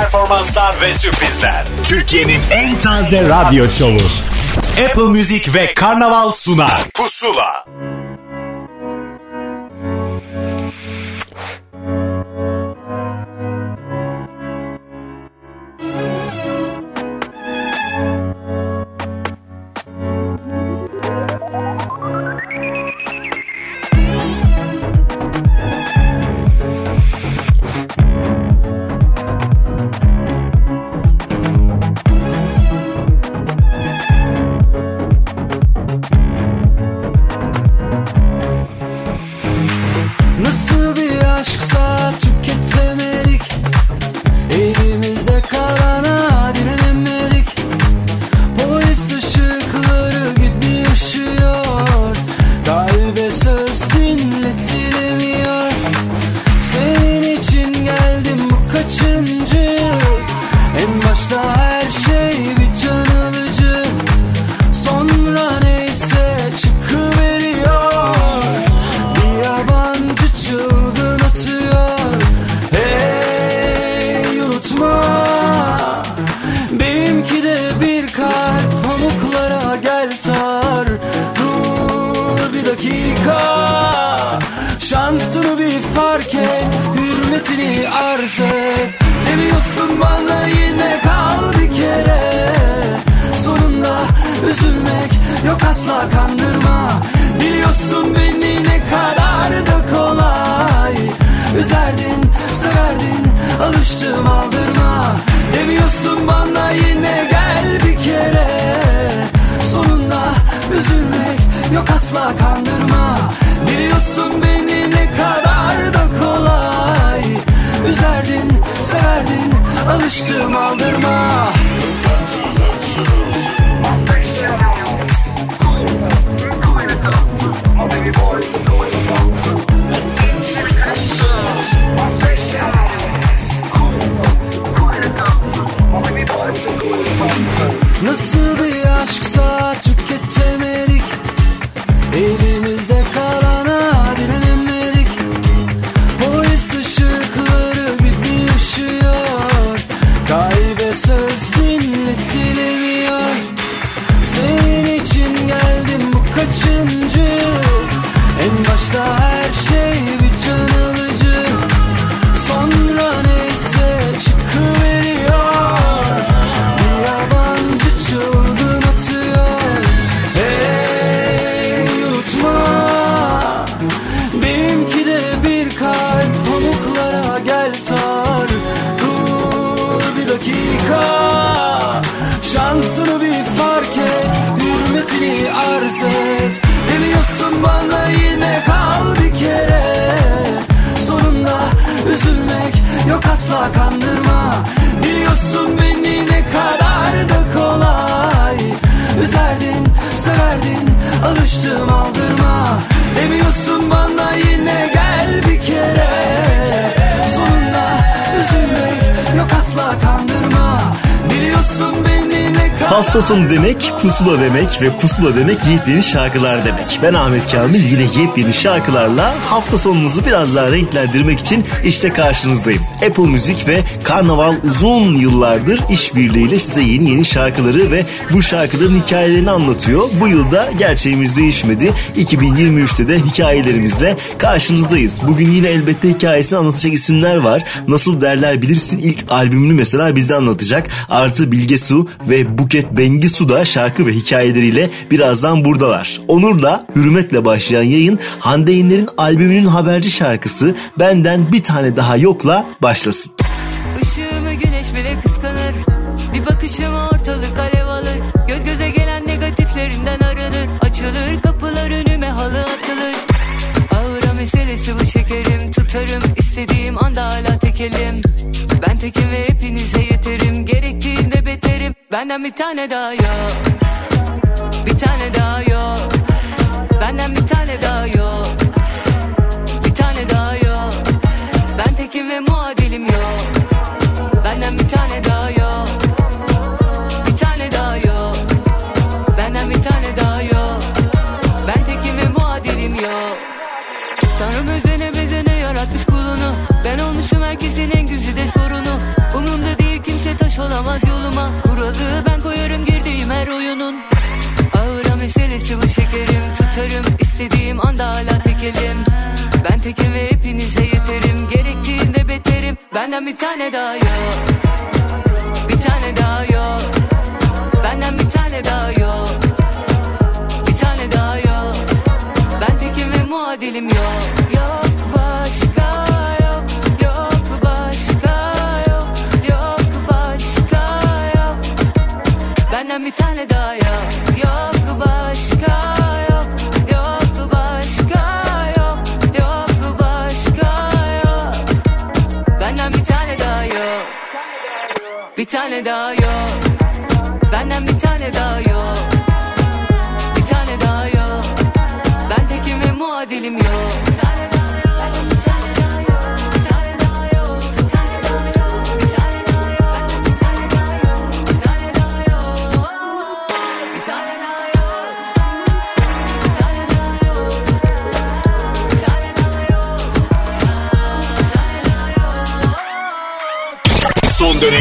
performanslar ve sürprizler. Türkiye'nin en taze radyo şovu. Apple Music ve Karnaval sunar. Pusula. Hafta sonu demek pusula demek ve pusula demek yepyeni şarkılar demek. Ben Ahmet Kamil yine yepyeni şarkılarla hafta sonunuzu biraz daha renklendirmek için işte karşınızdayım. Apple Müzik ve Karnaval uzun yıllardır işbirliğiyle size yeni yeni şarkıları ve bu şarkıların hikayelerini anlatıyor. Bu yılda gerçeğimiz değişmedi. 2023'te de hikayelerimizle karşınızdayız. Bugün yine elbette hikayesini anlatacak isimler var. Nasıl derler bilirsin ilk albümünü mesela bizde anlatacak. Artı Bilge Su ve Buket Bengisu da şarkı ve hikayeleriyle birazdan buradalar. Onur'la hürmetle başlayan yayın Hande Yener'in albümünün haberci şarkısı Benden Bir Tane Daha Yok'la başlasın. Işığımı güneş bile kıskanır. Bir bakışıma ortalık alev alır? Göz göze gelen negatiflerinden arınır. Açılır kapılar önüme halı atılır. Aura meselesi bu şekerim Tutarım. İstediğim anda hala tekelim. Ben tekim ve hepinize yeterim. Gerektiğinde beterim. Benden bir tane daha yok. Bir tane daha yok. Benden bir tane daha yok anda hala tekelim Ben tekim ve hepinize yeterim. Gerektiğinde beterim? Benden bir tane daha yok. Bir tane daha yok. Benden bir tane daha yok. Bir tane daha yok. Ben tekim ve muadilim yok. Yok başka yok. Yok başka yok. Yok başka yok. Benden bir tane daha yok Bir tane daha yok. Benden bir tane daha yok. Bir tane daha yok. Ben tekim ve muadilim yok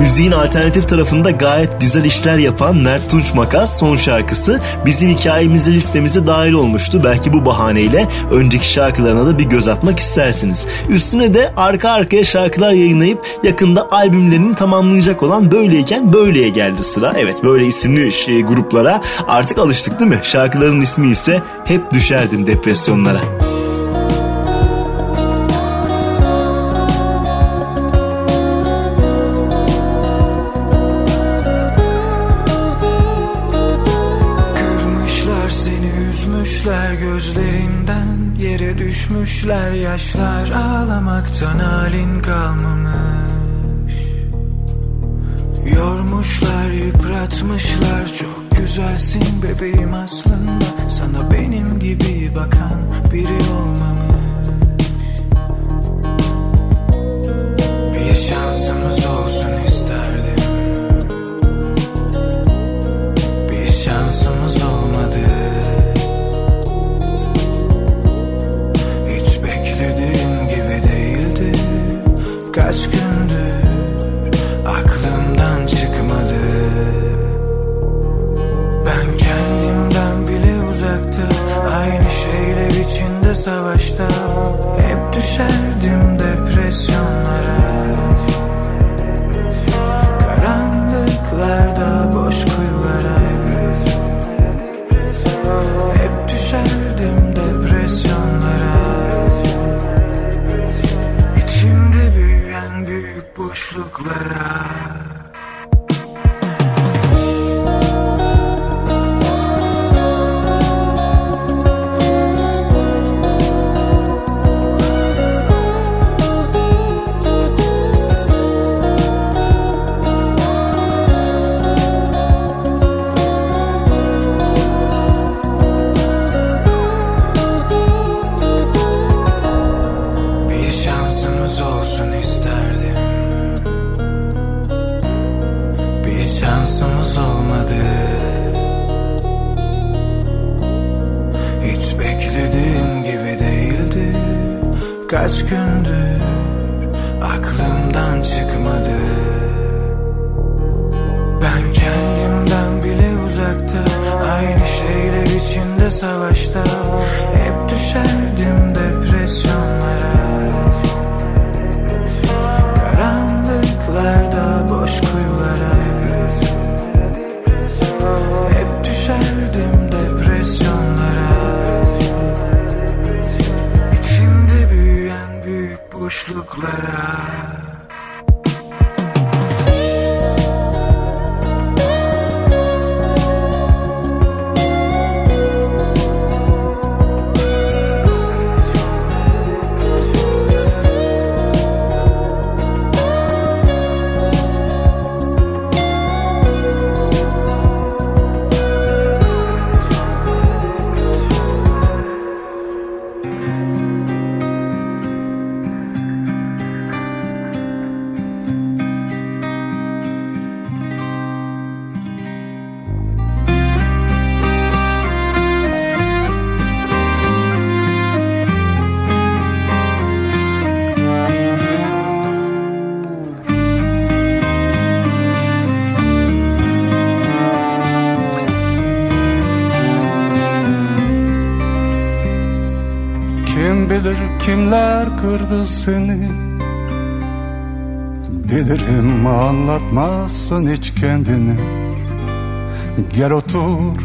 Müziğin alternatif tarafında gayet güzel işler yapan Mert Tunç Makas son şarkısı bizim hikayemizde listemize dahil olmuştu. Belki bu bahaneyle önceki şarkılarına da bir göz atmak istersiniz. Üstüne de arka arkaya şarkılar yayınlayıp yakında albümlerini tamamlayacak olan Böyleyken Böyleye geldi sıra. Evet böyle isimli şey, gruplara artık alıştık değil mi? Şarkıların ismi ise Hep Düşerdim Depresyonlara. Düşmüşler yaşlar ağlamaktan halin kalmamış. Yormuşlar yıpratmışlar. Çok güzelsin bebeğim aslında. Sana benim gibi bakan biri olmamış savaşta Hep düşer kırdı seni. Bilirim anlatmazsın hiç kendini. Gel otur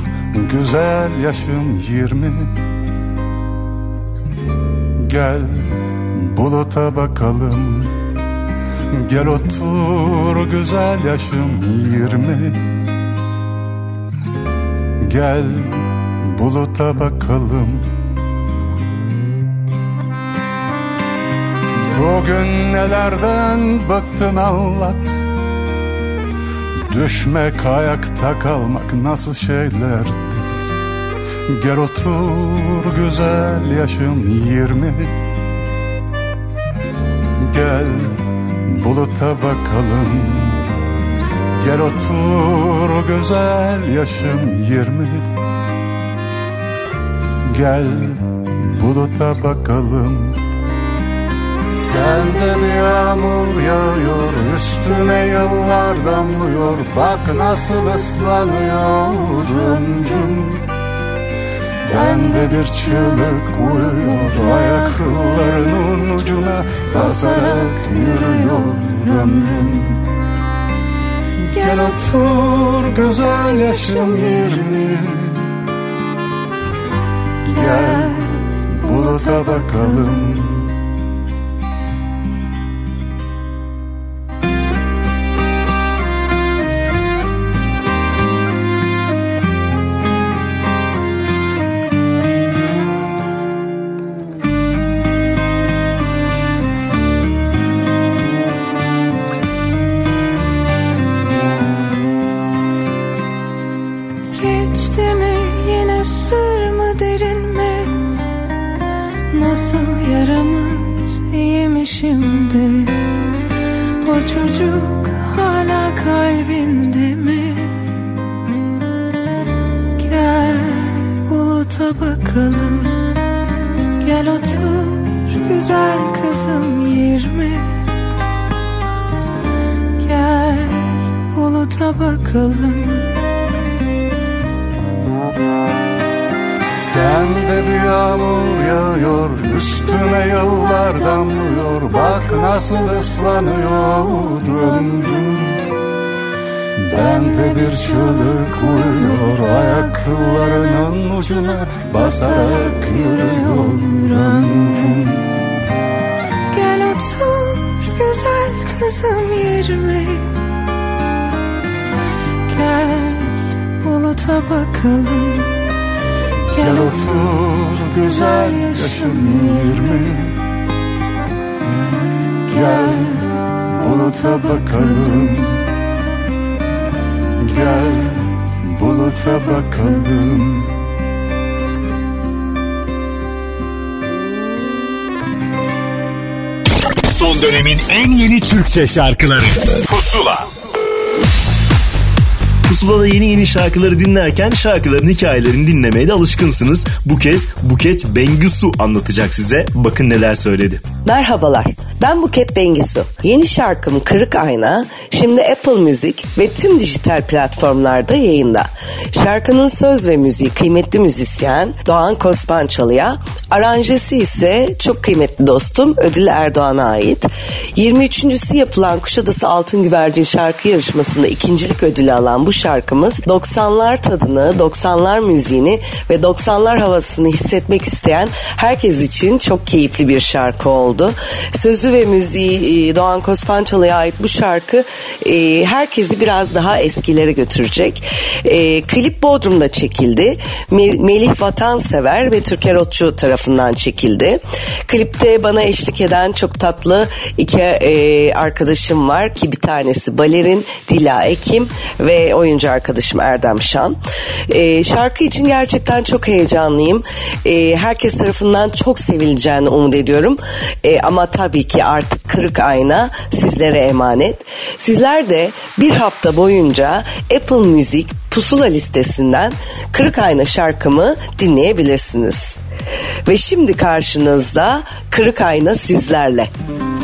güzel yaşım yirmi. Gel buluta bakalım. Gel otur güzel yaşım yirmi. Gel buluta bakalım Bugün nelerden bıktın anlat. Düşmek ayakta kalmak nasıl şeylerdi Gel otur güzel yaşım yirmi. Gel buluta bakalım. Gel otur güzel yaşım yirmi. Gel buluta bakalım Sende bir yağmur yağıyor Üstüme yıllar damlıyor? Bak nasıl ıslanıyor ömrüm Bende bir çığlık uyuyor Ayaklarının ucuna basarak yürüyor ömrüm Gel otur güzel yaşım yirmi Gel buluta bakalım Ayaklarının ucuna basarak yürüyor ömrüm Gel otur güzel kızım yerime. Gel buluta bakalım. Gel otur güzel yaşın yirmi Gel buluta bakalım. Gel buluta bakalım Son dönemin en yeni Türkçe şarkıları Pusula Pusula'da yeni yeni şarkıları dinlerken şarkıların hikayelerini dinlemeye de alışkınsınız. Bu kez Buket Bengisu anlatacak size. Bakın neler söyledi. Merhabalar, ben Buket Bengisu. Yeni şarkım Kırık Ayna şimdi Apple Music ve tüm dijital platformlarda yayında. Şarkının söz ve müziği kıymetli müzisyen Doğan Kospançalı'ya, aranjesi ise çok kıymetli dostum Ödül Erdoğan'a ait. 23.sü yapılan Kuşadası Altın Güvercin şarkı yarışmasında ikincilik ödülü alan bu şarkımız 90'lar tadını, 90'lar müziğini ve 90'lar havasını hissetmek isteyen herkes için çok keyifli bir şarkı oldu. Sözü ve müziği e, Doğan Kospançalı'ya ait bu şarkı e, herkesi biraz daha eskilere götürecek. E, klip Bodrum'da çekildi. Melih Vatansever ve Türker Otçu tarafından çekildi. Klipte bana eşlik eden çok tatlı iki arkadaşım var ki bir tanesi balerin Dila Ekim ve oyuncu arkadaşım Erdem Şan. şarkı için gerçekten çok heyecanlıyım. herkes tarafından çok sevileceğini umut ediyorum. E, ama tabii ki artık kırık ayna sizlere emanet. Sizler de bir hafta boyunca Apple Music pusula listesinden Kırık Ayna şarkımı dinleyebilirsiniz. Ve şimdi karşınızda Kırık Ayna sizlerle. vurur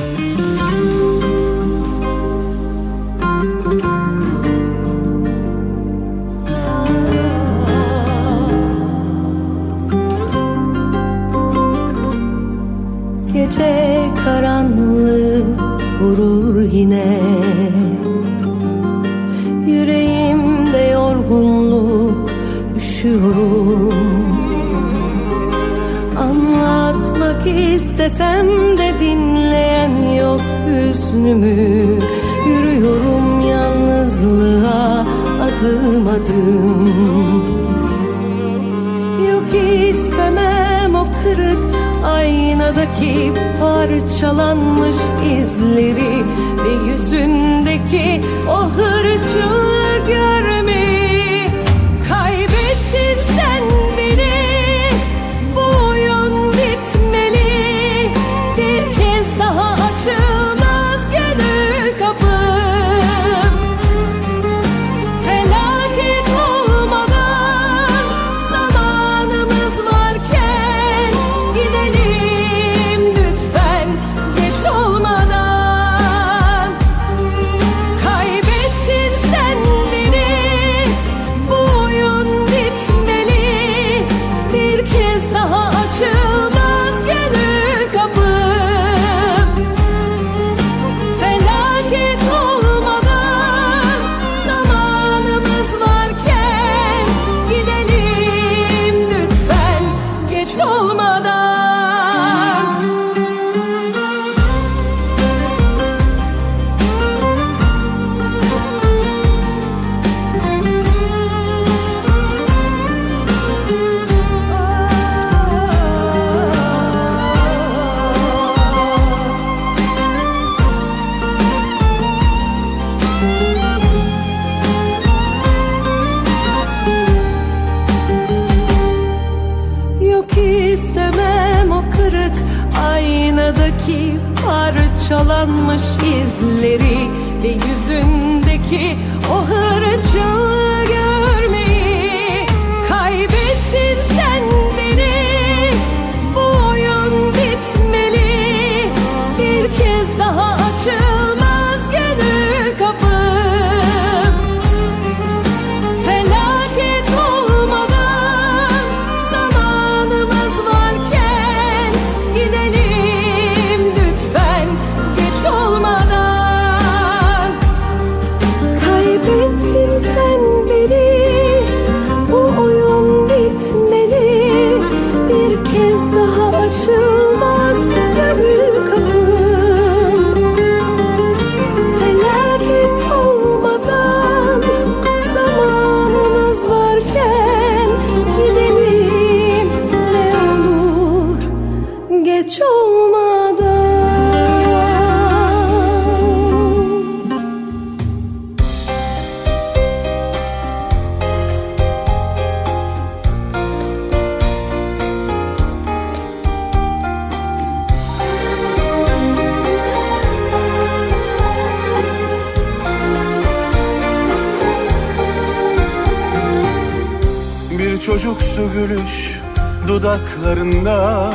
dudaklarında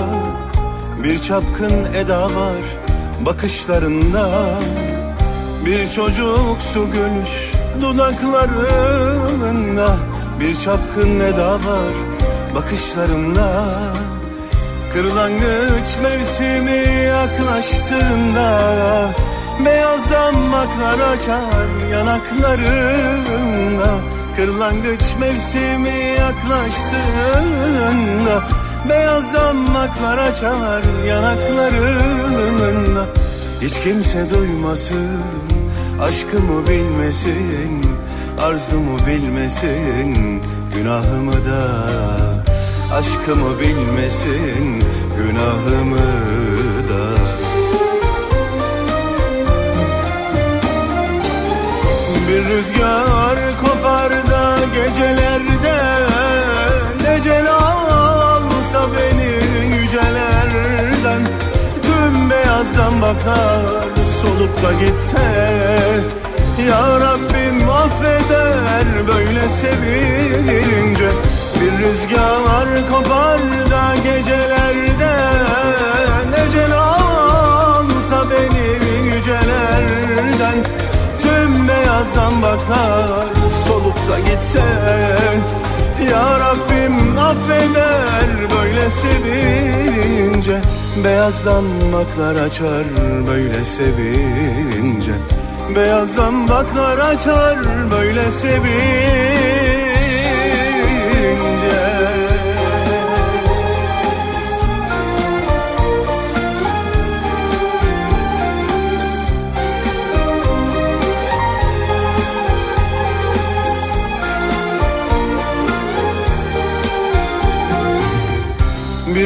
Bir çapkın eda var bakışlarında Bir çocuksu gülüş dudaklarında Bir çapkın eda var bakışlarında Kırlangıç mevsimi yaklaştığında Beyaz damaklar açar yanaklarında Kırlangıç mevsimi yaklaştığında Beyaz damaklar açar yanaklarında. Hiç kimse duymasın Aşkımı bilmesin Arzumu bilmesin Günahımı da. Aşkımı bilmesin Günahımı da. Bir rüzgar kopar da gecelerde Necel alsa beni yücelerden. Tüm beyazdan bakar solup da gitse. Ya Rabbim affeder böyle sevince Bir rüzgar kopar da gecelerde. Necel alsa beni yücelerden. Tüm beyazdan bakar solup da gitse Ya Rabbim affeder böyle sevince Beyazdan baklar açar böyle sevince Beyazdan baklar açar böyle sevince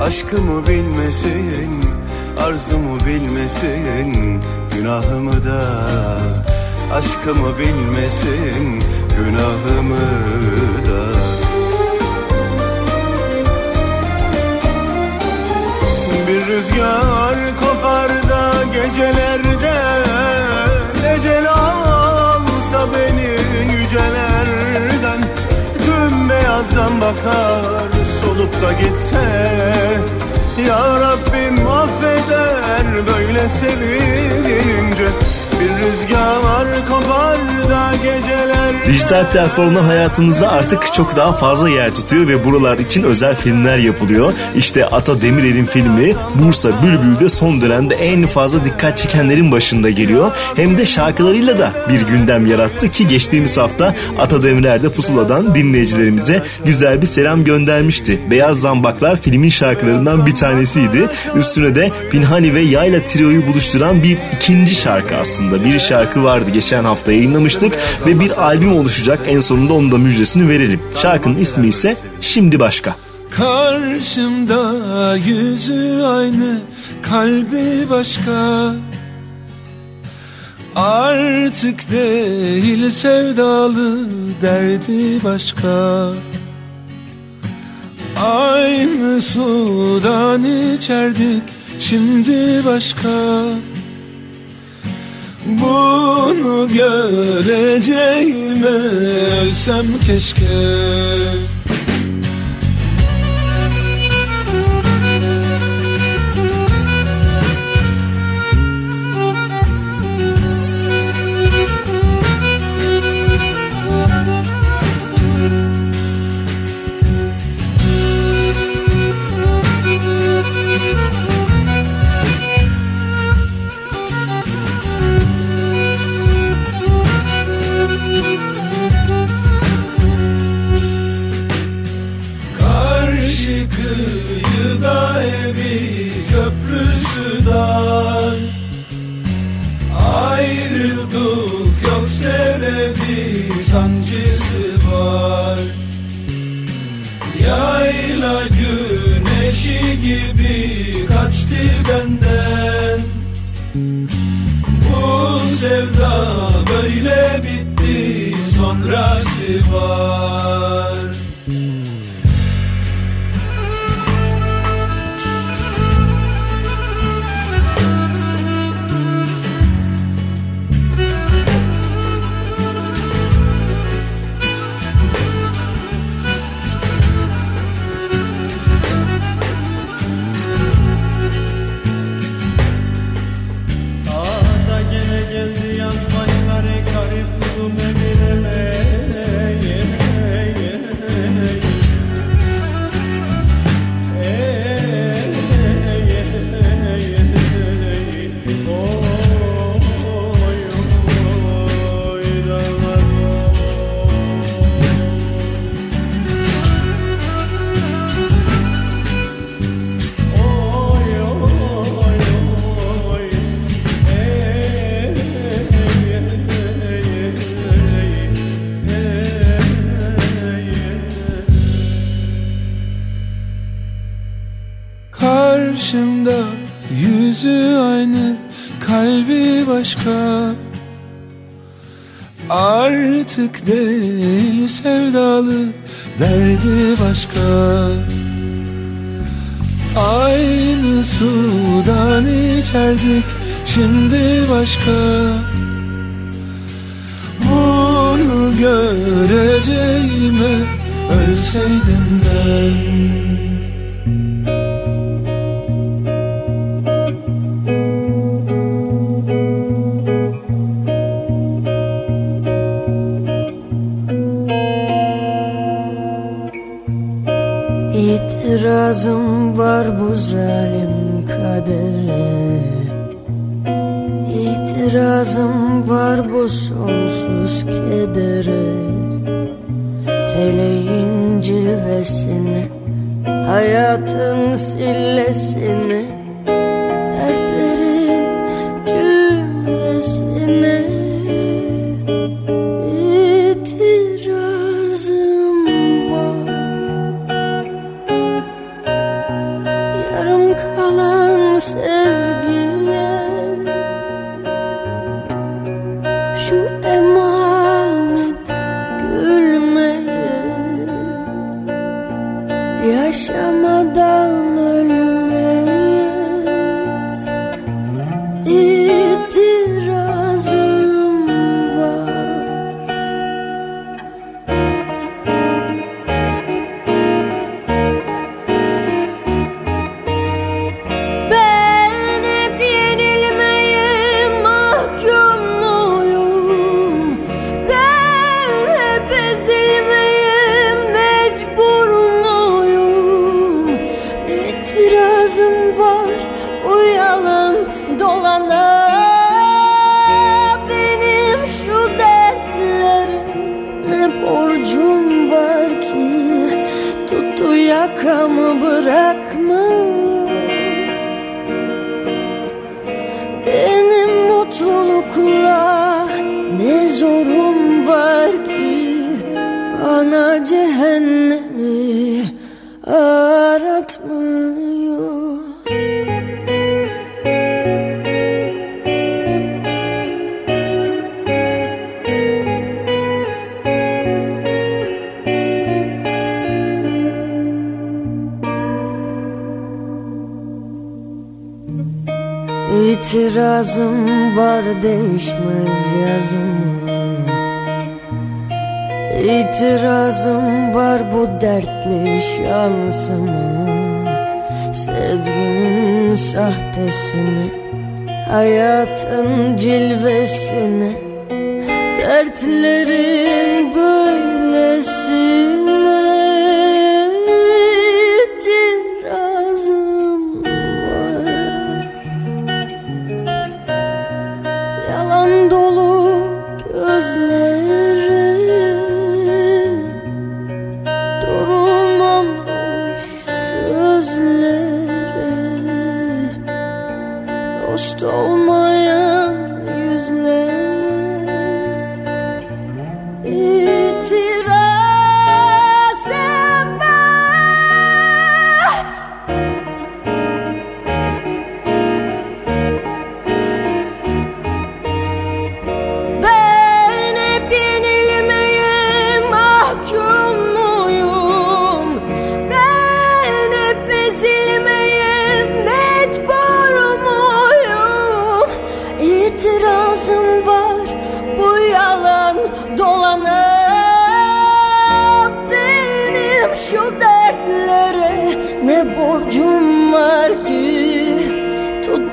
Aşkımı bilmesin Arzumu bilmesin Günahımı da Aşkımı bilmesin Günahımı da. Bir rüzgar kopar da gecelerde Ecel alsa beni yücelerden. Tüm beyazdan bakar solup da gitse Ya Rabbim affeder böyle sevince Bir rüzgar kopar da geceler Dijital platformlar hayatımızda artık çok daha fazla yer tutuyor ve buralar için özel filmler yapılıyor. İşte Ata Demirer'in filmi Bursa Bülbül'de son dönemde en fazla dikkat çekenlerin başında geliyor. Hem de şarkılarıyla da bir gündem yarattı ki geçtiğimiz hafta Ata Demirer de Pusula'dan dinleyicilerimize güzel bir selam göndermişti. Beyaz Zambaklar filmin şarkılarından bir tanesiydi. Üstüne de Pinhani ve Yayla Trio'yu buluşturan bir ikinci şarkı aslında. Bir şarkı vardı geçen hafta yayınlamıştık ve bir albüm oluşacak. En sonunda onun da müjdesini verelim. Şarkının ismi ise Şimdi Başka. Karşımda yüzü aynı kalbi başka Artık değil sevdalı derdi başka Aynı sudan içerdik şimdi başka Bunu göreceğime ölsem keşke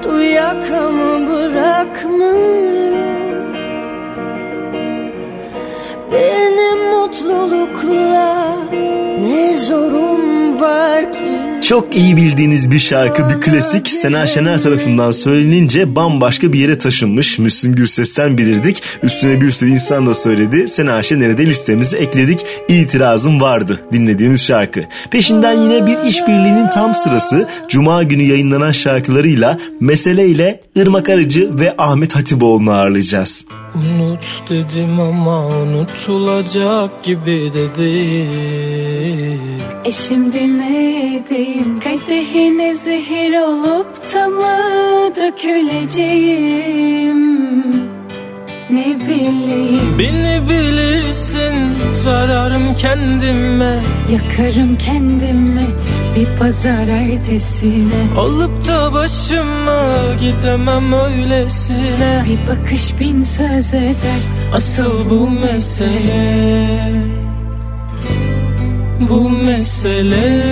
tu yakama Çok iyi bildiğiniz bir şarkı, bir klasik Sena Şener tarafından söylenince bambaşka bir yere taşınmış. Müslüm Gürses'ten bilirdik. Üstüne bir sürü insan da söyledi. Sena Şener'i de listemize ekledik. İtirazım vardı dinlediğimiz şarkı. Peşinden yine bir işbirliğinin tam sırası Cuma günü yayınlanan şarkılarıyla Mesele ile Irmak Arıcı ve Ahmet Hatipoğlu'nu ağırlayacağız. Unut dedim ama unutulacak gibi de E şimdi ne edeyim kadehine zehir olup da mı döküleceğim Ne bileyim? Beni bilirsin zararım kendime. Yakarım kendimi bir pazar ertesine. Olup da başıma gidemem öylesine. Bir bakış bin söz eder Asıl bu mesele. Bu mesele.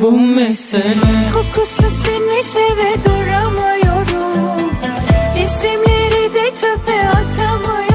Bu mesele. Kokusu sinmiş eve de çöpe atamıyorum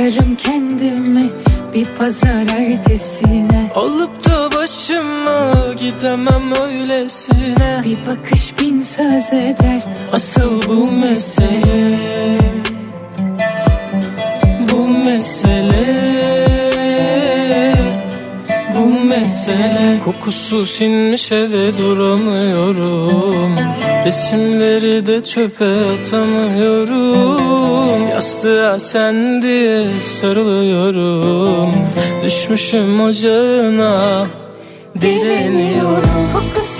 Yakarım kendimi bir pazar ertesine. Olup da başıma gidemem öylesine. Bir bakış bin söz eder Asıl bu mesele. Bu mesele Bu mesele Kokusu sinmiş eve duramıyorum. Resimleri de çöpe atamıyorum. Yastığa sen diye sarılıyorum. Düşmüşüm ocağına direniyorum. Kokusu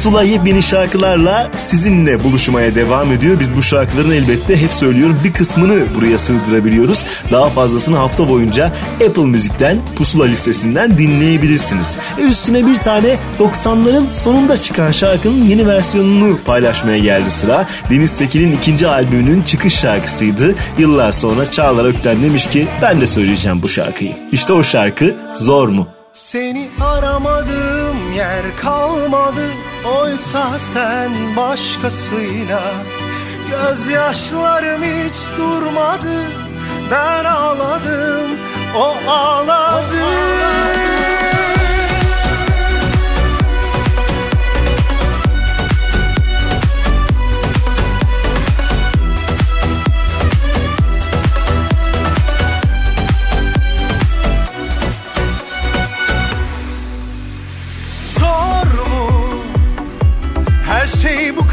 Pusula yepyeni şarkılarla sizinle buluşmaya devam ediyor. Biz bu şarkıların elbette hep söylüyorum bir kısmını buraya sığdırabiliyoruz. Daha fazlasını hafta boyunca Apple Müzik'ten Pusula listesinden dinleyebilirsiniz. E üstüne bir tane 90'ların sonunda çıkan şarkının yeni versiyonunu paylaşmaya geldi sıra. Deniz Sekin'in ikinci albümünün çıkış şarkısıydı. Yıllar sonra Çağlar Ökten demiş ki ben de söyleyeceğim bu şarkıyı. İşte o şarkı Zor mu? Seni aramadığım yer kalmadı Oysa sen başkasıyla Gözyaşlarım hiç durmadı. Ben ağladım, o ağladı. Zor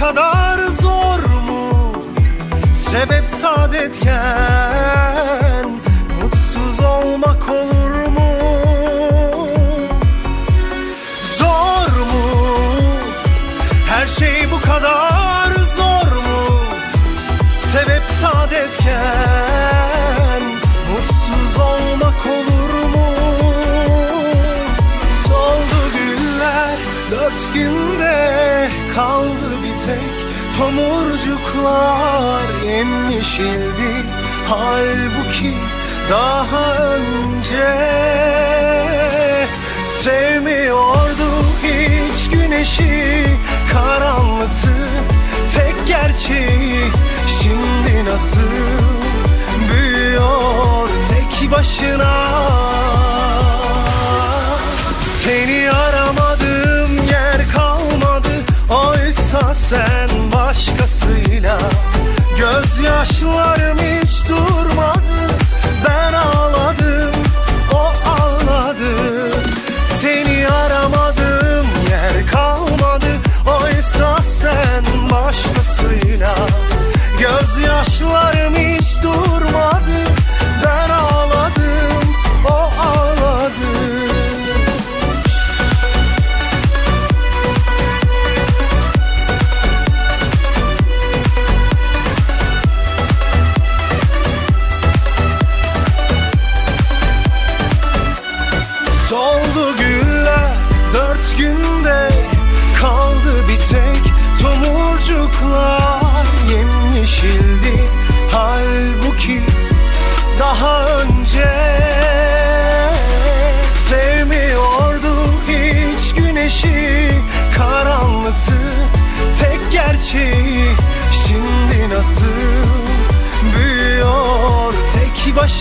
kadar zor mu? Sebep saadetken Mutsuz olmak olur mu? Zor mu? Her şey bu kadar zor mu? Sebep saadetken Mutsuz olmak olur mu? Soldu güller dört günde Kaldı tomurcuklar Yemyeşildi halbuki daha önce Sevmiyordu hiç güneşi. Karanlıktı tek gerçeği. Şimdi nasıl büyüyor tek başına? Seni aramadığım yer kalmadı. Oysa sen Gözyaşlarım hiç durmadı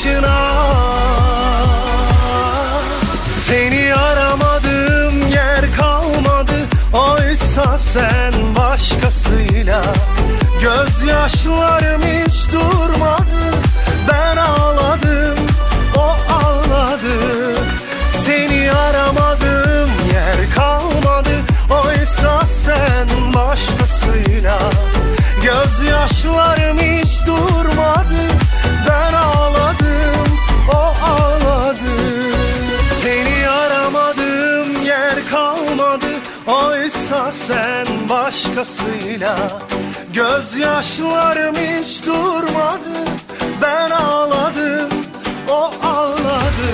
başına. Seni aramadığım yer kalmadı. Oysa sen başkasıyla. Gözyaşlarım başkasıyla Gözyaşlarım hiç durmadı. Ben ağladım, o ağladı.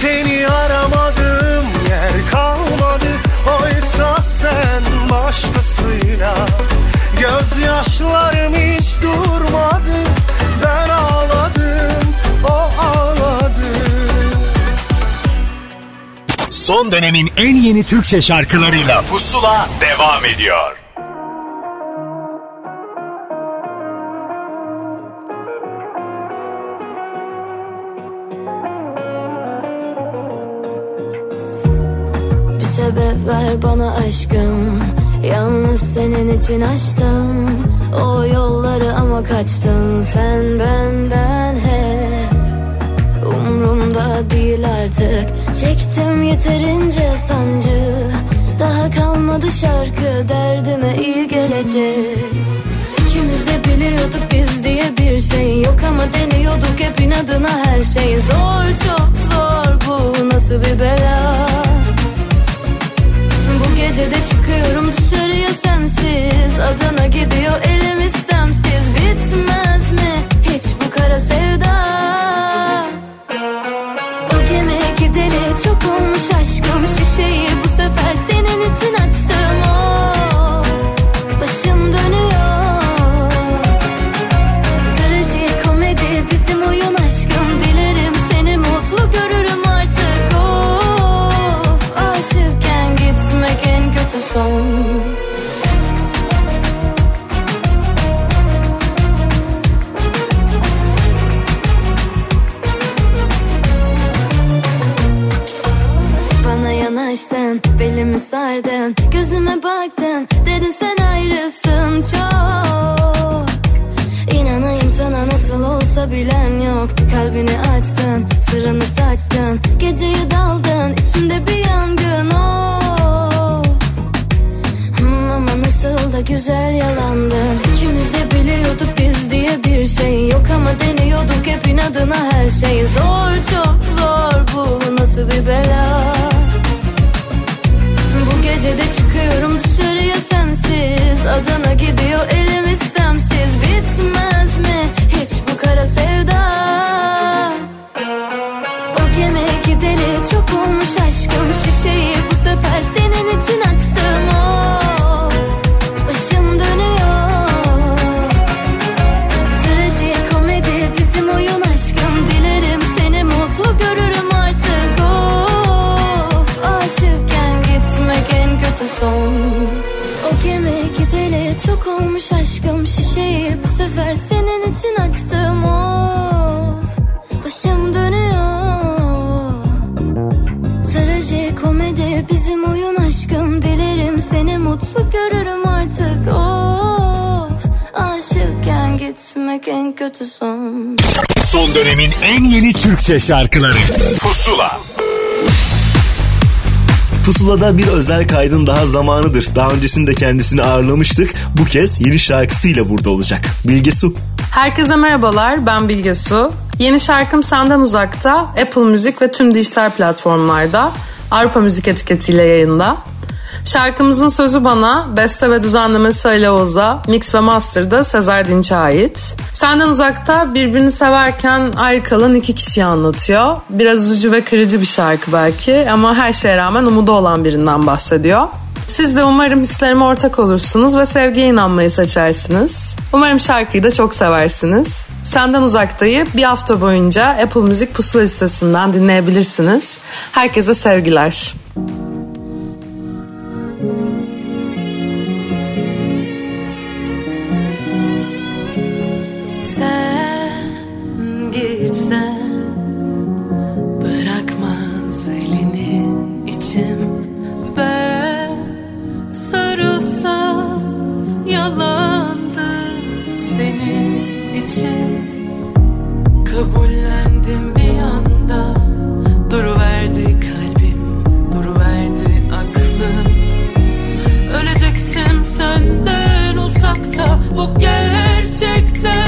Seni aramadığım yer kalmadı. Oysa sen başkasıyla. Gözyaşlarım hiç durmadı. Ben ağladım, o ağladı. Son dönemin en yeni Türkçe şarkılarıyla Pusula devam ediyor. Yalnız senin için açtım O yolları ama kaçtın sen benden hep. Umrumda değil artık Çektim yeterince sancı. Daha kalmadı şarkı derdime iyi gelecek. İkimiz de biliyorduk biz diye bir şey yok ama deniyorduk hep inadına her şey. Zor çok zor bu nasıl bir bela Bu gece de çıkıyorum dışarıya sensiz. Adana gidiyor elim istemsiz. Bitmez mi hiç bu kara sevda? O gemi gideli çok olmuş aşkım. Şişeyi sardın Gözüme baktın, dedin sen ayrısın çok. İnanayım sana nasıl olsa bilen yok. Kalbini açtın, sırrını saçtın. Geceyi daldın, içimde bir yangın oh. Hmm, Ama nasıl da güzel yalandın. İkimiz de biliyorduk biz diye bir şey yok Ama deniyorduk hep inadına her şey. Zor çok zor bu nasıl bir bela Bu gece de çıkıyorum dışarıya sensiz. Adana gidiyor elim istemsiz. Bitmez mi hiç bu kara sevda? O gemi gideri çok olmuş aşkım. Şişeyi bu sefer senin Şişeyi bu sefer senin için açtım Of. Başım dönüyor. Trajikomedi bizim oyun aşkım. Dilerim seni mutlu görürüm artık Of. Aşıkken gitmek en kötü son. Son dönemin en yeni Türkçe şarkıları. Pusula Pusula'da bir özel kaydın daha zamanıdır. Daha öncesinde kendisini ağırlamıştık. Bu kez yeni şarkısıyla burada olacak. Bilge Su. Herkese merhabalar, ben Bilge Su. Yeni şarkım Senden Uzak'ta, Apple Müzik ve tüm dijital platformlarda, Avrupa Müzik etiketiyle yayında. Şarkımızın sözü bana, beste ve düzenlemesi Ali Oğuz'a, mix ve master'da Sezer Dinç'e ait. Senden Uzak'ta birbirini severken ayrı kalan iki kişiyi anlatıyor. Biraz üzücü ve kırıcı bir şarkı belki ama her şeye rağmen umudu olan birinden bahsediyor. Siz de umarım hislerime ortak olursunuz ve sevgiye inanmayı seçersiniz. Umarım şarkıyı da çok seversiniz. Senden Uzakta'yı bir hafta boyunca Apple Müzik Pusula listesinden dinleyebilirsiniz. Herkese sevgiler. Sen bu gerçekten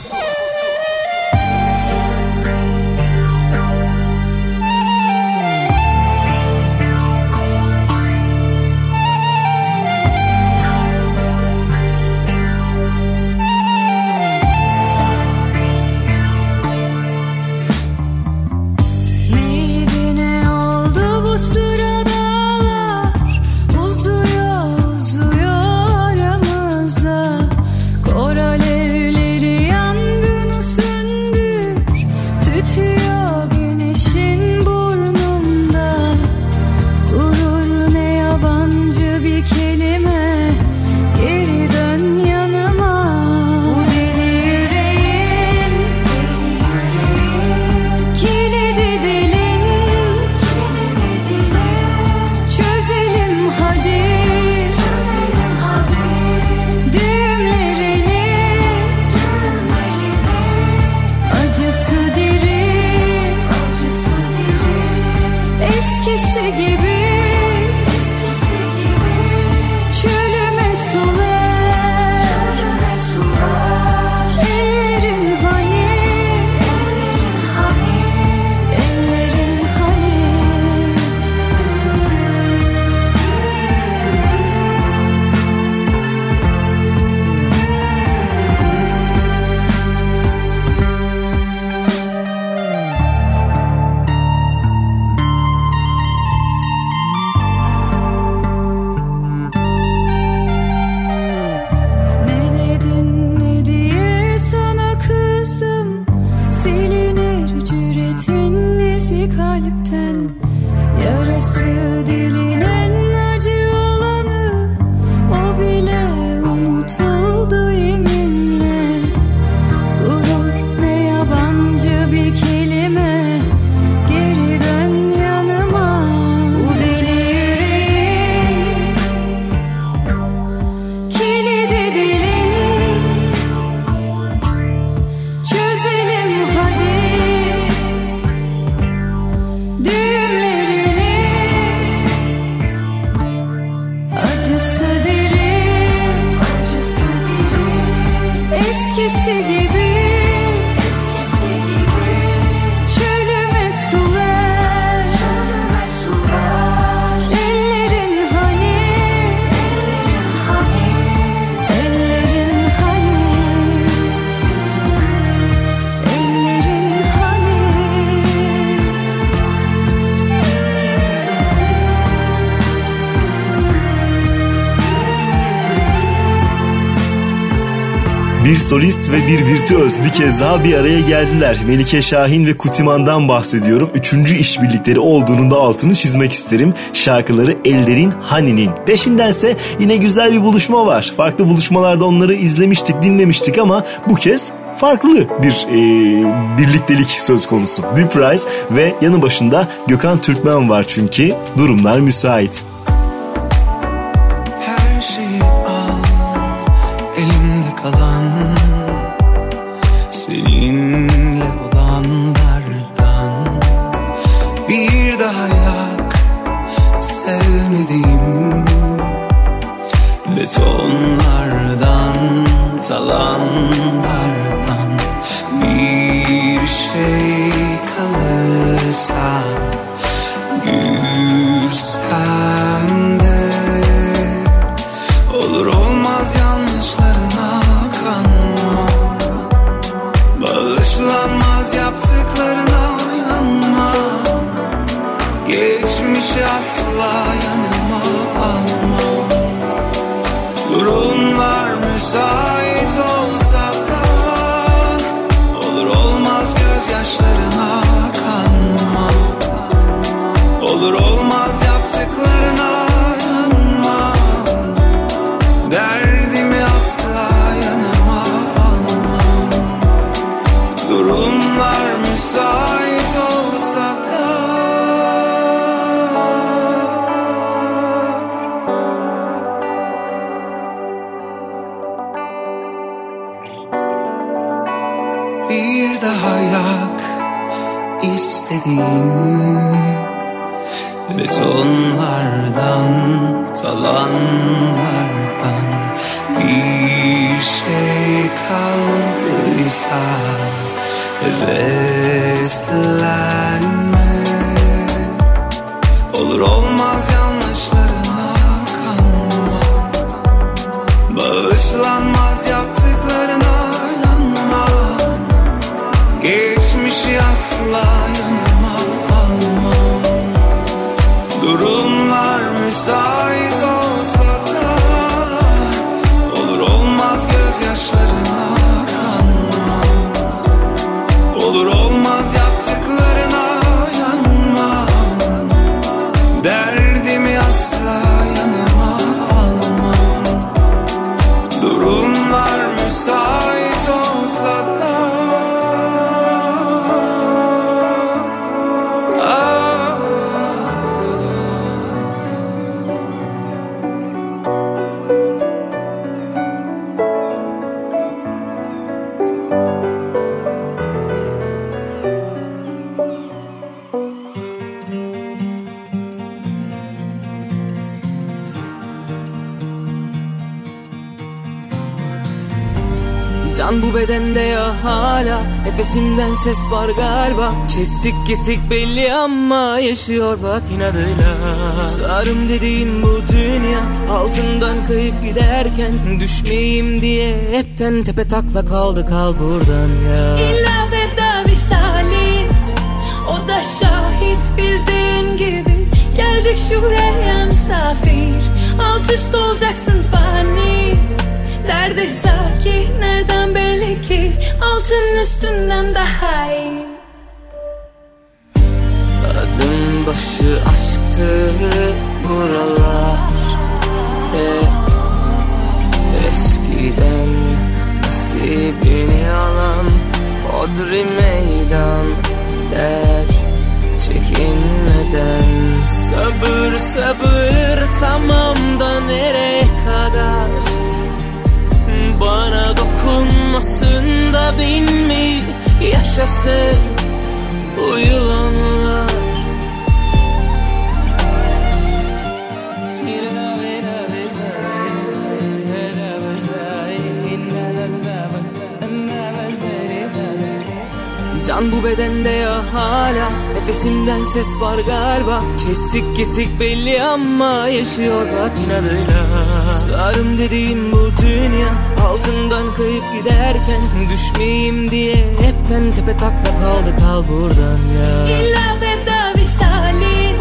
solist ve bir virtüöz bir kez daha bir araya geldiler. Melike Şahin ve Kutiman'dan bahsediyorum. Üçüncü işbirlikleri olduğunun da altını çizmek isterim. Şarkıları Ellerin Hani'nin. Peşindense yine güzel bir buluşma var. Farklı buluşmalarda onları izlemiştik, dinlemiştik ama bu kez farklı bir e, birliktelik söz konusu. Deep Rise ve yanı başında Gökhan Türkmen var çünkü durumlar müsait. Heveslenme. Olur olmaz yanlışlarına kanma. Bağışlanmaz Nefesimden ses var galiba. Kesik kesik belli ama Yaşıyor bak inadıyla. Sarım dediğim bu dünya Altından kayıp giderken Düşmeyeyim diye Hepten tepe takla kaldı kal buradan ya. İlla veda visalin O da şahit bildiğin gibi. Geldik şuraya misafir Alt üst olacaksın fani. Derde sakin nereden belli ki Altın üstünden daha iyi. Adım başı aşktı buralar. Hep eskiden nasibini alan Hodri meydan der çekinmeden. Sabır sabır tamam da nereye kadar dokunmasın da bin mi yaşasın bu yılanlar. Can bu bedende ya hala Nefesimden ses var galiba. Kesik kesik belli ama Yaşıyor bak inadıyla. Sarım dediğim bu dünya Altından kayıp giderken Düşmeyeyim diye Hepten tepe takla kaldı kal buradan ya. İlla veda visalin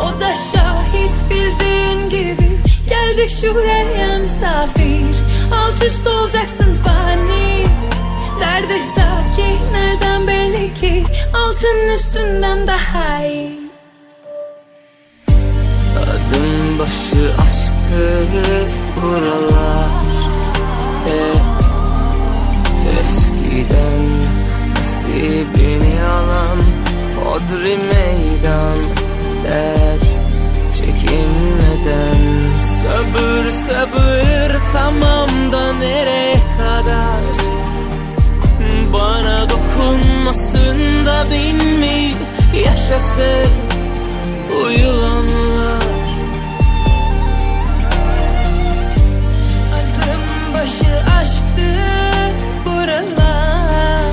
O da şahit bildiğin gibi. Geldik şuraya misafir Alt üst olacaksın fani. Derde sakin nereden belli ki? Altın üstünden daha iyi. Adım başı aşktı buralar Hep eskiden nasibini alan Hodri meydan der çekinmeden Sabır sabır tamam da nereye kadar? Bana dokunmasın da bin mi yaşasın bu başı aşktı buralar.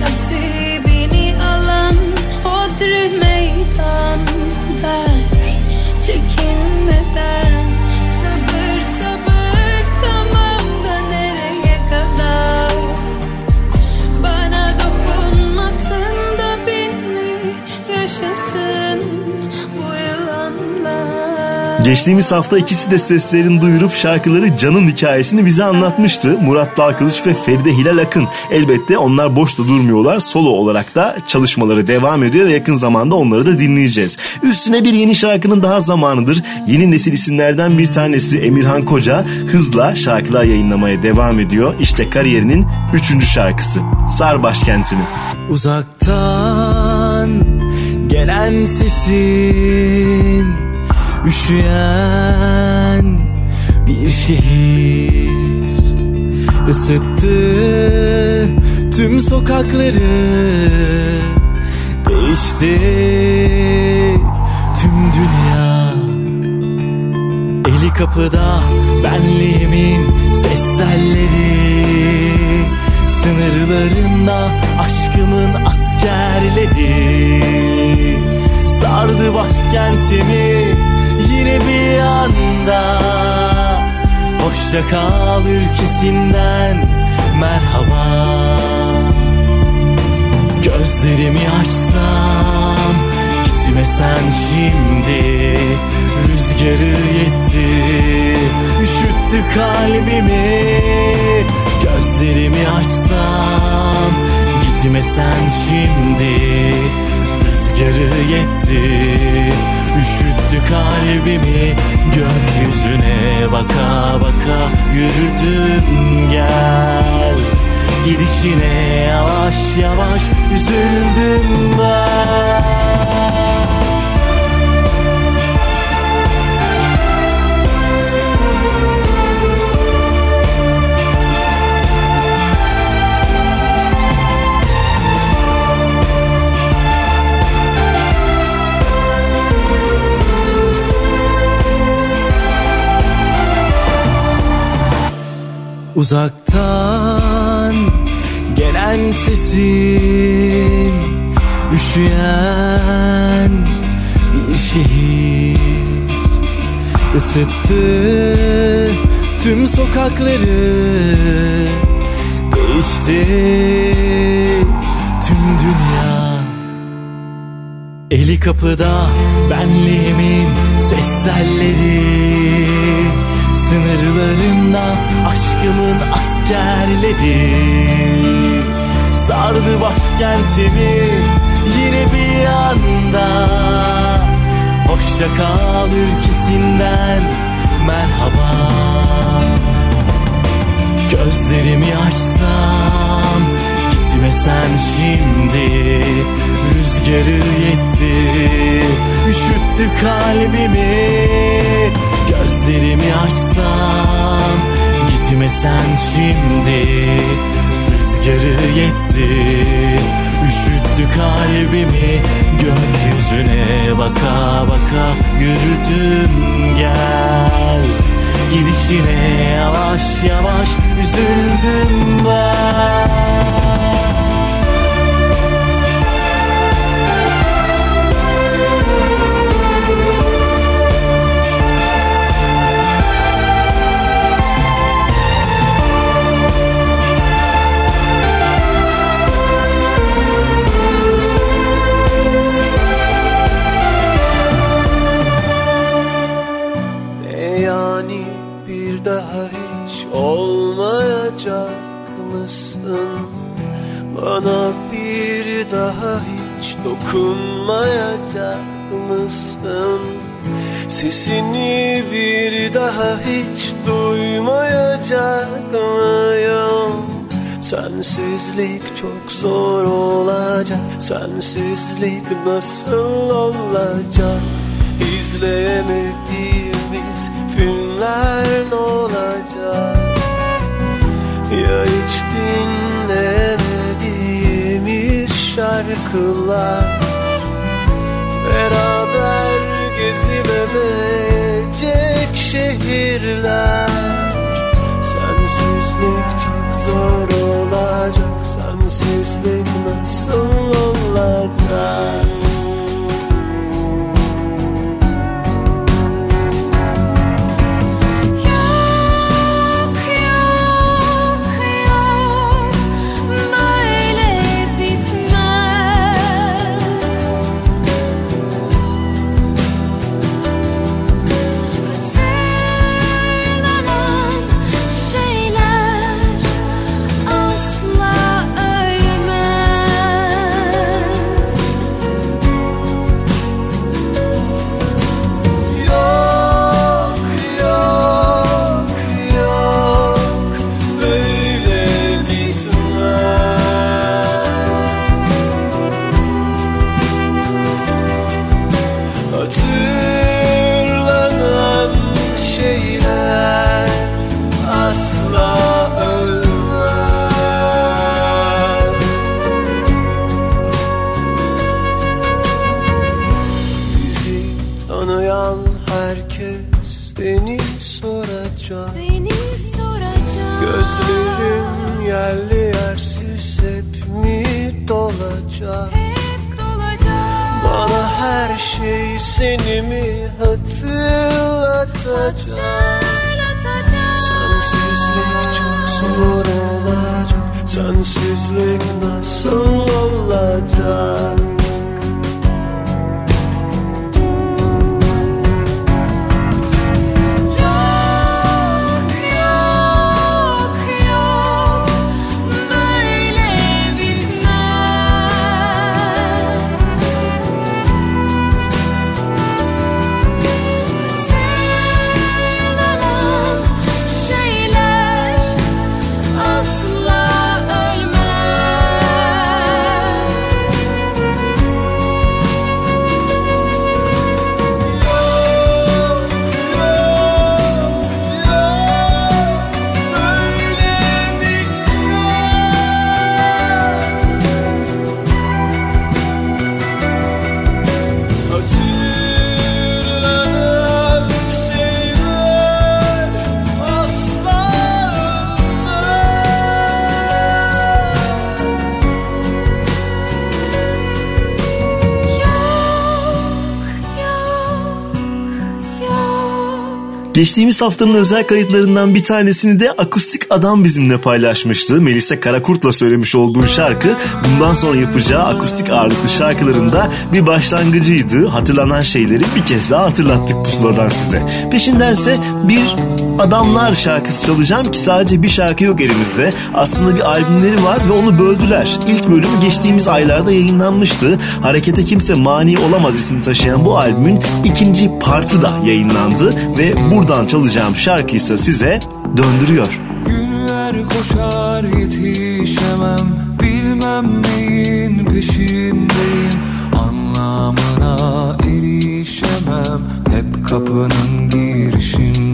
Nasibini alan Hodri Geçtiğimiz hafta ikisi de seslerini duyurup şarkıları Can'ın hikayesini bize anlatmıştı. Murat Dalkılıç ve Feride Hilal Akın. Elbette onlar boşta durmuyorlar. Solo olarak da çalışmaları devam ediyor ve yakın zamanda onları da dinleyeceğiz. Üstüne bir yeni şarkının daha zamanıdır. Yeni nesil isimlerden bir tanesi Emirhan Koca hızla şarkılar yayınlamaya devam ediyor. İşte kariyerinin üçüncü şarkısı. Sar başkentini. Uzaktan gelen sesin Üşüyen bir şehir ısıttı tüm sokakları. Değişti tüm dünya. Kapıda benliğimin ses telleri. Sınırlarında aşkımın askerleri. Sardı başkentimi bir anda. Hoşça kal ülkesinden merhaba. Gözlerimi açsam gitmesen şimdi. Rüzgarı yetti üşüttü kalbimi. Gözlerimi açsam gitmesen şimdi. Rüzgarı yetti üşüttü kalbimi Gökyüzüne baka baka yürüdüm gel. Gidişine yavaş yavaş üzüldüm ben Uzaktan gelen sesin Üşüyen bir şehir. Isıttı tüm sokakları Değişti tüm dünya. Eli kapıda benliğimin ses telleri Sınırlarında aşkımın askerleri. Sardı başkentimi yine bir anda Hoşça kal ülkesinden merhaba. Gözlerimi açsam gitmesen şimdi. Rüzgarı yetti üşüttü kalbimi Gözlerimi açsam gitmesen şimdi. Rüzgarı yetti üşüttü kalbimi. Gökyüzüne baka baka yürüdüm gel. Gidişine yavaş yavaş üzüldüm ben daha hiç dokunmayacak mısın? Sesini bir daha hiç duymayacak mıyım? Sensizlik çok zor olacak Sensizlik nasıl olacak İzleyemediğimiz filmler ne şarkılar Beraber gezilemeyecek şehirler. Sensizlik çok zor olacak Sensizlik nasıl olacak Geçtiğimiz haftanın özel kayıtlarından bir tanesini de akustik adam bizimle paylaşmıştı. Melisa Karakurt'la söylemiş olduğu şarkı bundan sonra yapacağı akustik ağırlıklı şarkılarında bir başlangıcıydı. Hatırlanan şeyleri bir kez daha hatırlattık pusuladan size. Peşindense bir Adamlar şarkısı çalacağım ki sadece bir şarkı yok elimizde. Aslında bir albümleri var ve onu böldüler. İlk bölüm geçtiğimiz aylarda yayınlanmıştı. Harekete kimse mani olamaz isim taşıyan bu albümün ikinci partı da yayınlandı ve buradan çalacağım şarkı ise size döndürüyor. Günler koşar yetişemem. Bilmem neyin peşindeyim. Anlamına erişemem. Hep kapının girişindeyim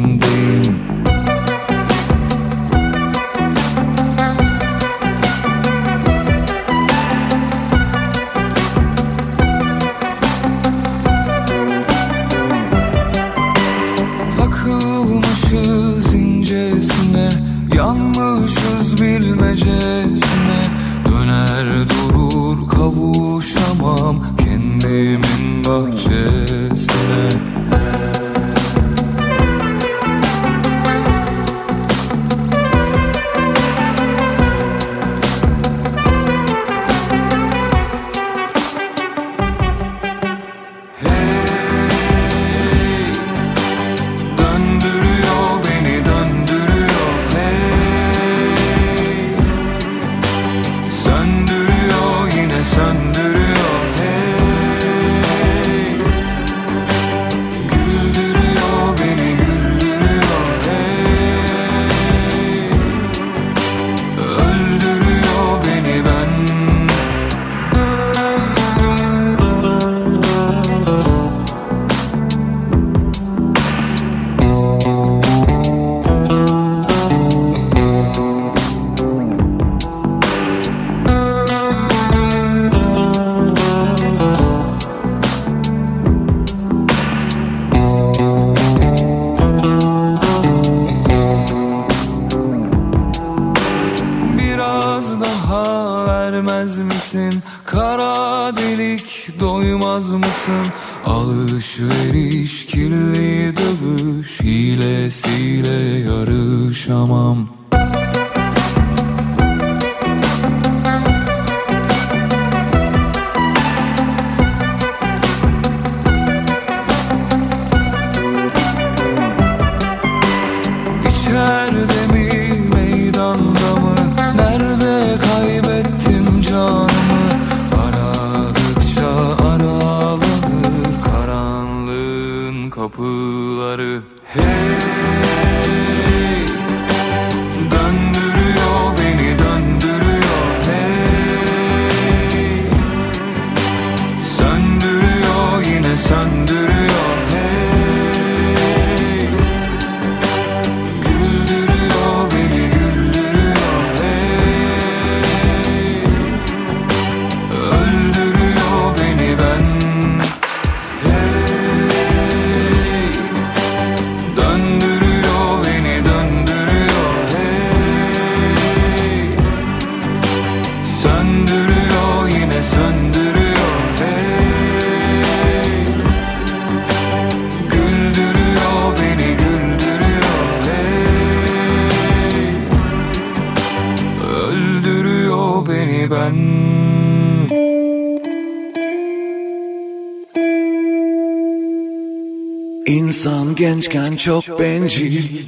çok bencil.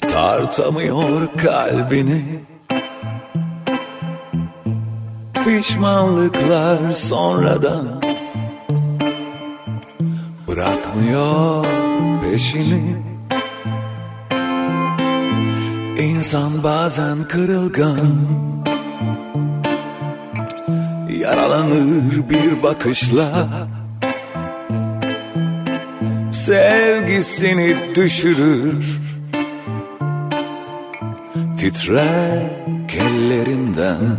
Tartamıyor kalbini. Pişmanlıklar sonradan Bırakmıyor peşini. İnsan bazen kırılgan Yaralanır bir bakışla Sevgisini düşürür. Titrek ellerinden.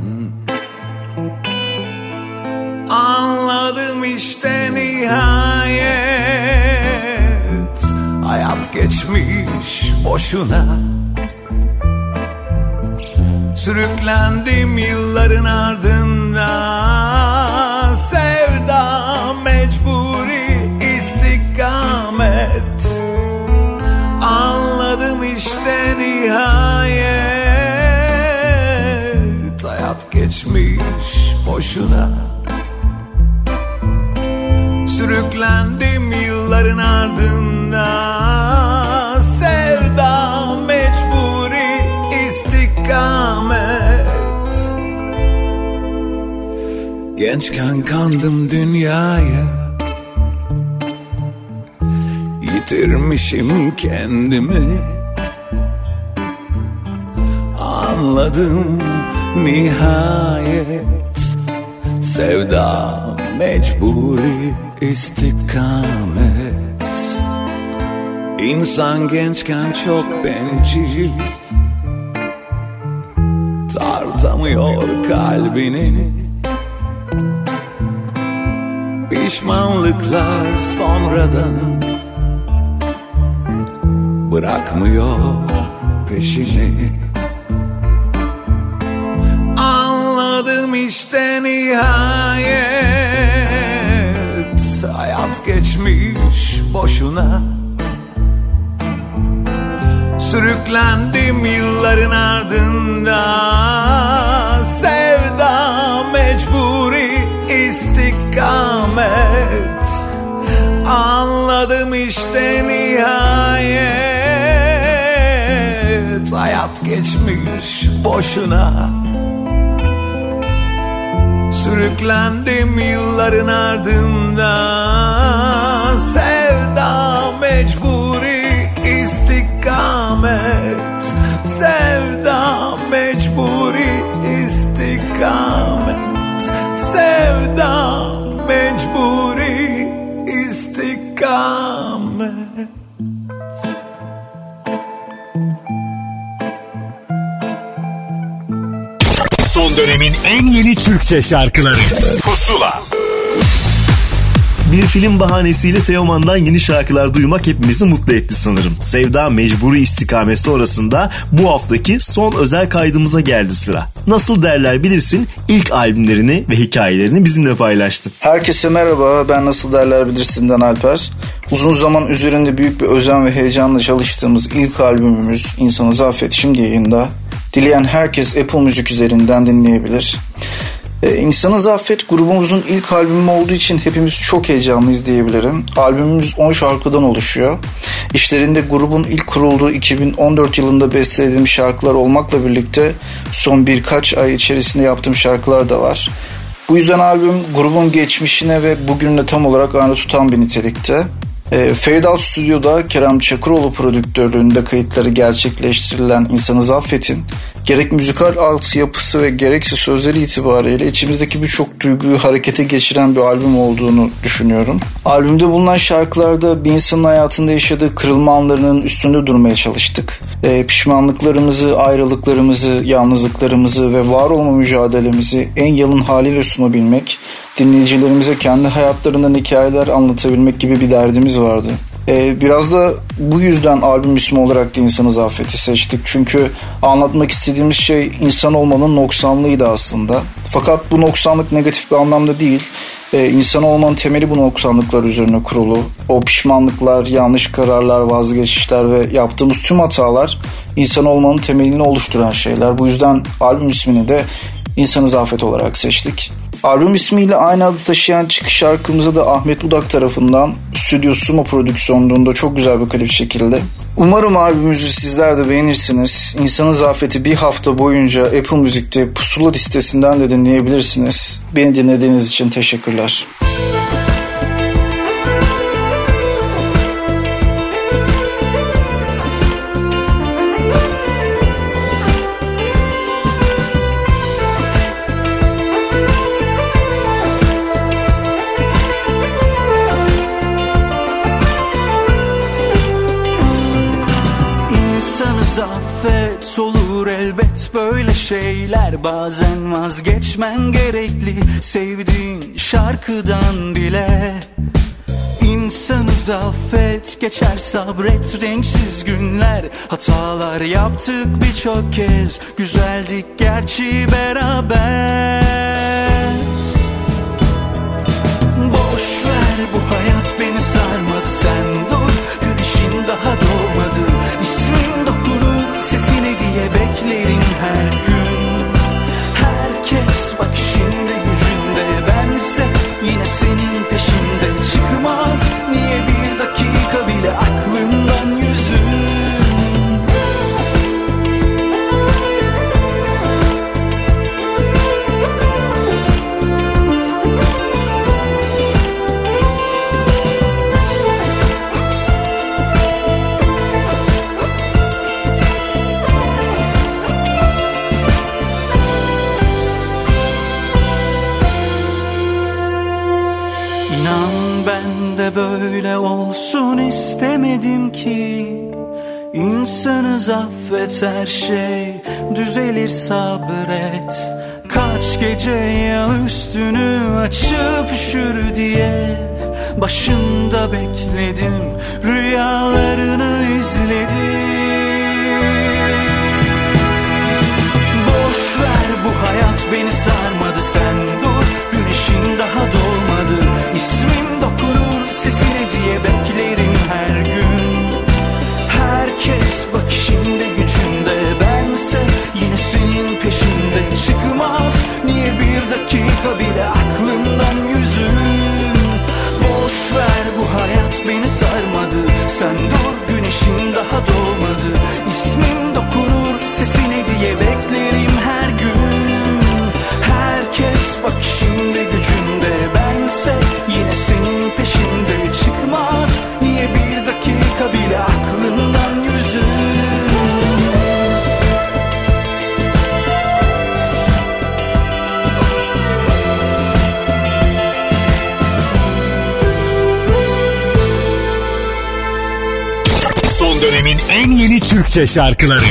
Anladım işte nihayet. Hayat geçmiş boşuna. Sürüklendim yılların ardından boşuna Sürüklendim yılların ardından Sevda mecburi istikamet. Gençken kandım dünyaya. Yitirmişim kendimi. Anladım nihayet Sevda mecburi istikamet. İnsan gençken çok bencil. Tartamıyor kalbini. Pişmanlıklar sonradan Bırakmıyor peşini işte nihayet Hayat geçmiş boşuna. Sürüklendim yılların ardından Sevda mecburi istikamet. Anladım işte nihayet Hayat geçmiş boşuna Sürüklendim yılların ardından Sevda mecburi istikamet Sevda mecburi istikamet Sevda mecburi istikamet dönemin en yeni Türkçe şarkıları Pusula Bir film bahanesiyle Teoman'dan yeni şarkılar duymak hepimizi mutlu etti sanırım. Sevda Mecburi istikamet sonrasında bu haftaki son özel kaydımıza geldi sıra. Nasıl derler bilirsin ilk albümlerini ve hikayelerini bizimle paylaştı. Herkese merhaba ben Nasıl Derler Bilirsin'den Alper. Uzun zaman üzerinde büyük bir özen ve heyecanla çalıştığımız ilk albümümüz İnsanı Affet şimdi yayında. Dileyen herkes Apple Müzik üzerinden dinleyebilir. Ee, İnsanı Affet grubumuzun ilk albümü olduğu için hepimiz çok heyecanlıyız diyebilirim. Albümümüz 10 şarkıdan oluşuyor. İşlerinde grubun ilk kurulduğu 2014 yılında bestelediğim şarkılar olmakla birlikte son birkaç ay içerisinde yaptığım şarkılar da var. Bu yüzden albüm grubun geçmişine ve bugününe tam olarak aynı tutan bir nitelikte. E, Fade Out Studio'da Kerem Çakıroğlu prodüktörlüğünde kayıtları gerçekleştirilen İnsanı Affet'in gerek müzikal altyapısı ve gerekse sözleri itibariyle içimizdeki birçok duyguyu harekete geçiren bir albüm olduğunu düşünüyorum. Albümde bulunan şarkılarda bir insanın hayatında yaşadığı kırılma anlarının üstünde durmaya çalıştık. E, pişmanlıklarımızı, ayrılıklarımızı, yalnızlıklarımızı ve var olma mücadelemizi en yalın haliyle sunabilmek, dinleyicilerimize kendi hayatlarından hikayeler anlatabilmek gibi bir derdimiz vardı. Ee, biraz da bu yüzden albüm ismi olarak da insanı zafiyeti seçtik. Çünkü anlatmak istediğimiz şey insan olmanın noksanlığıydı aslında. Fakat bu noksanlık negatif bir anlamda değil. Ee, insan olmanın temeli bu noksanlıklar üzerine kurulu. O pişmanlıklar, yanlış kararlar, vazgeçişler ve yaptığımız tüm hatalar insan olmanın temelini oluşturan şeyler. Bu yüzden albüm ismini de İnsanı Zafet olarak seçtik. Albüm ismiyle aynı adı taşıyan çıkış şarkımıza da Ahmet Udak tarafından Stüdyo Sumo prodüksiyonluğunda çok güzel bir klip şekilde. Umarım albümümüzü sizler de beğenirsiniz. İnsanın Zafeti bir hafta boyunca Apple Müzik'te pusula listesinden de dinleyebilirsiniz. Beni dinlediğiniz için teşekkürler. İnsanız Bazen vazgeçmen gerekli sevdiğin şarkıdan bile. İnsanız affet geçer sabret renksiz günler. Hatalar yaptık birçok kez güzeldik gerçi beraber. Boş ver bu hayat beni sarmadı istemedim ki. İnsanız affet her şey. Düzelir sabret. Kaç gece ya üstünü açıp üşür diye. Başında bekledim rüyalarını izledim. Boş ver bu hayat beni sarmadı sen dur. Güneşin daha doğmadı Türkçe şarkıları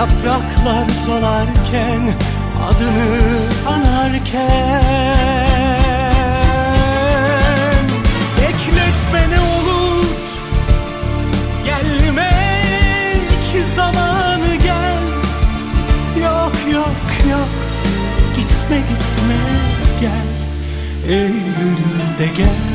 Yapraklar solarken Adını anarken. Bekletme ne olur Gelmek zamanı gel. Yok yok yok Gitme gitme gel. Eylül'de gel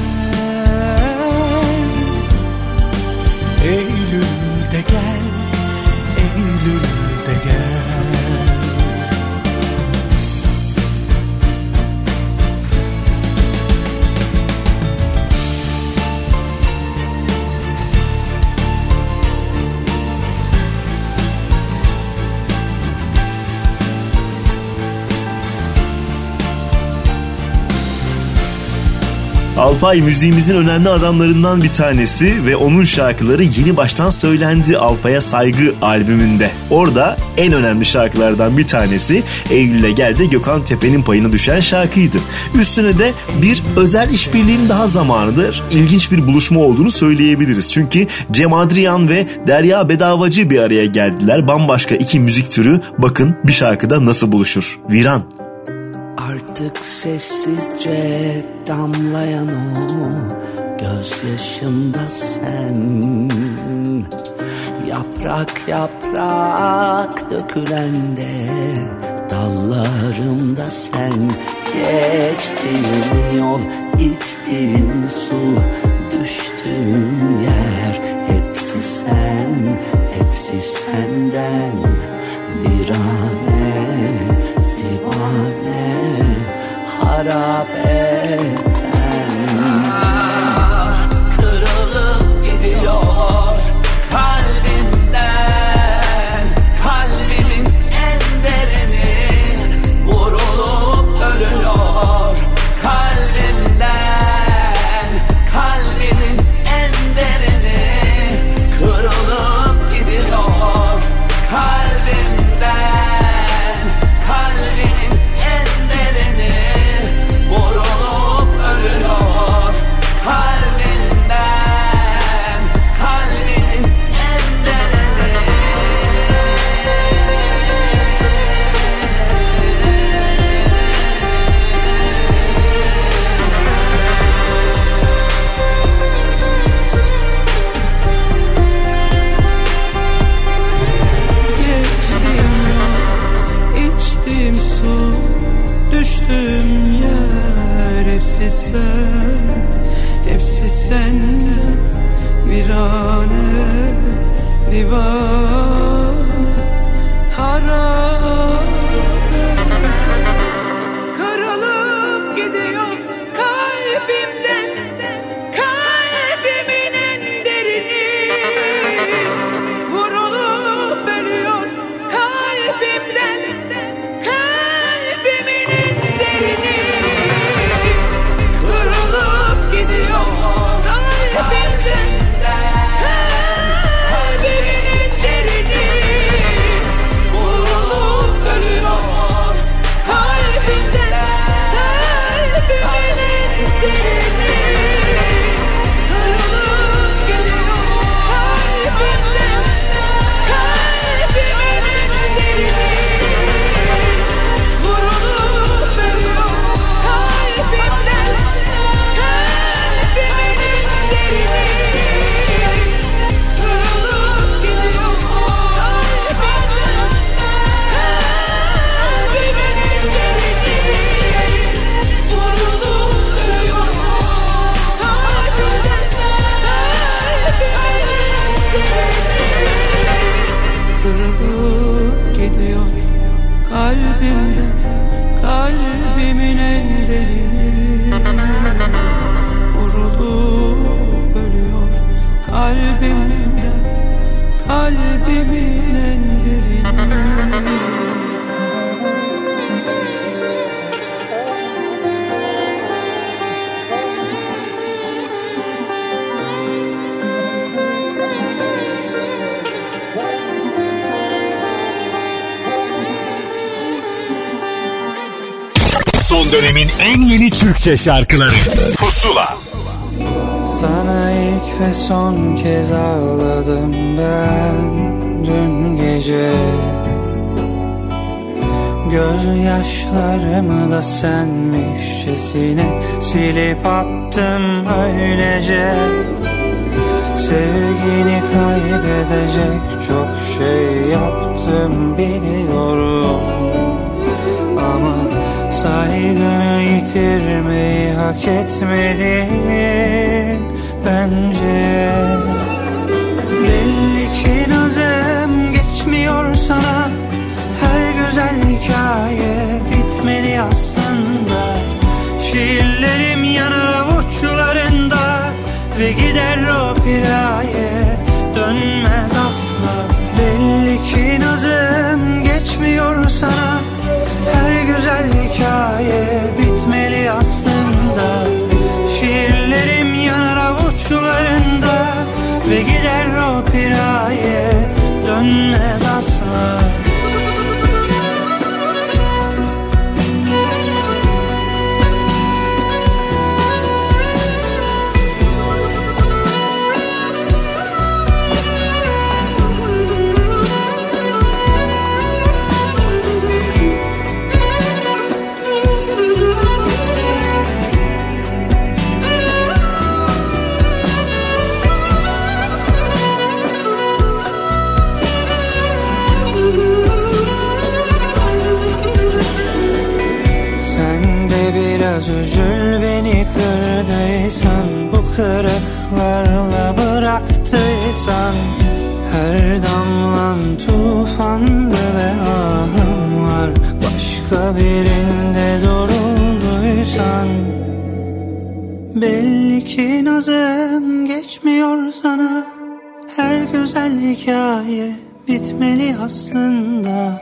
Alpay müziğimizin önemli adamlarından bir tanesi ve onun şarkıları yeni baştan söylendi Alpay'a Saygı albümünde. Orada en önemli şarkılardan bir tanesi Eylül'e geldi Gökhan Tepe'nin payına düşen şarkıydı. Üstüne de bir özel işbirliğin daha zamanıdır. İlginç bir buluşma olduğunu söyleyebiliriz. Çünkü Cem Adrian ve Derya Bedavacı bir araya geldiler. Bambaşka iki müzik türü bakın bir şarkıda nasıl buluşur. Viran. Artık sessizce damlayan o gözyaşımda sen. Yaprak yaprak dökülende dallarımda sen. Geçtiğim yol, içtiğim su, düştüğüm yer Hepsi sen, hepsi senden. Virane, divane, caught up Hepsi sen, hepsi senden Virane, divane, en yeni Türkçe şarkıları. Pusula. Sana ilk ve son kez ağladım ben dün gece. Gözyaşlarımı da senmişçesine silip attım öylece. Sevgini kaybedecek çok şey yaptım biliyorum. Ama saygını yitirmeyi hak etmedin bence. Belli ki nazım geçmiyor sana. Her güzel hikaye bitmeli aslında. Şiirlerim yanar avuçlarında Ve gider o piraye bıraktıysan Her damlan tufandı ve ahım var. Başka birinde durulduysan Belli ki nazım geçmiyor sana. Her güzel hikaye bitmeli aslında.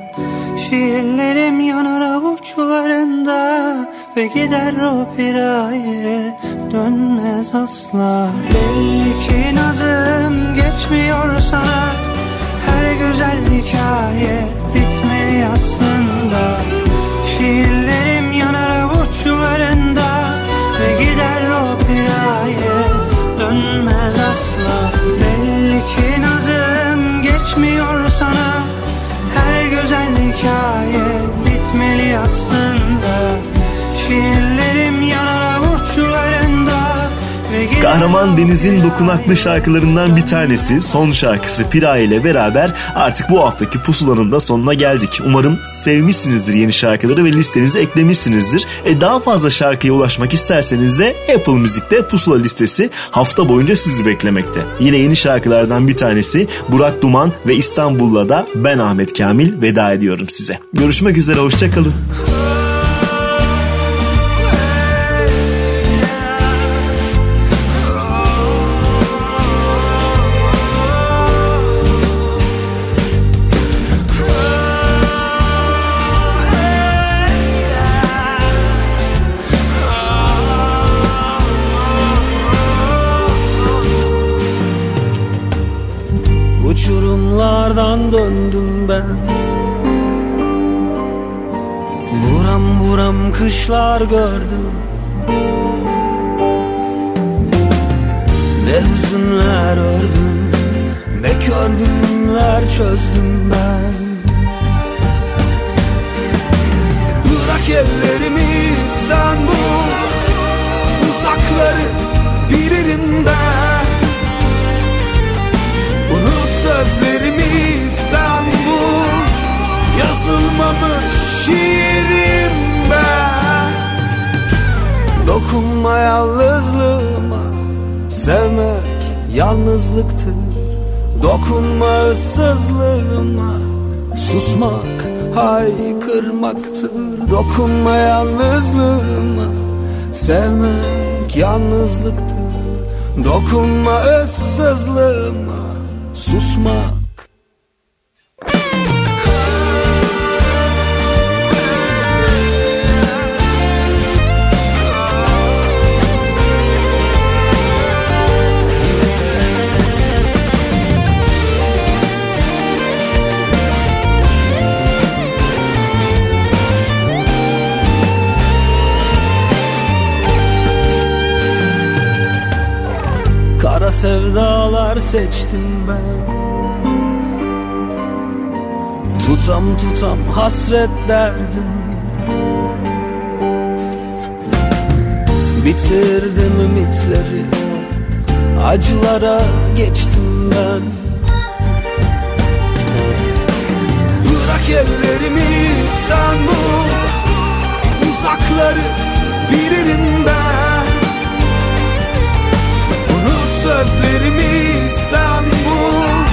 Şiirlerim yanar avuçlarında Ve gider o piraye dönmez asla. Belli ki nazım geçmiyor sana Her güzel hikaye bitmeli aslında. Şiirlerim yanar avuçlarında Ve gider Kahraman Deniz'in dokunaklı şarkılarından bir tanesi son şarkısı Pira ile beraber artık bu haftaki pusulanın da sonuna geldik. Umarım sevmişsinizdir yeni şarkıları ve listenize eklemişsinizdir. E daha fazla şarkıya ulaşmak isterseniz de Apple Müzik'te pusula listesi hafta boyunca sizi beklemekte. Yine yeni şarkılardan bir tanesi Burak Duman ve İstanbul'la da ben Ahmet Kamil veda ediyorum size. Görüşmek üzere hoşçakalın. Uçurumlardan döndüm ben. Buram buram kışlar gördüm. Ne hüzünler ördüm Ne kör çözdüm ben. Bırak ellerimi İstanbul Uzakları bilirim ben. Unut İstanbul Yazılmamış şiirim ben. Dokunma yalnızlığıma Sevmek yalnızlıktır. Dokunma ıssızlığıma Susmak haykırmaktır. Dokunma yalnızlığıma Sevmek yalnızlıktır. Dokunma ıssızlığıma Susmak seçtim ben. Tutam tutam hasret derdim. Bitirdim ümitleri Acılara geçtim ben. Bırak ellerimi İstanbul Uzakları bilirim ben. Unut sözlerimi İstanbul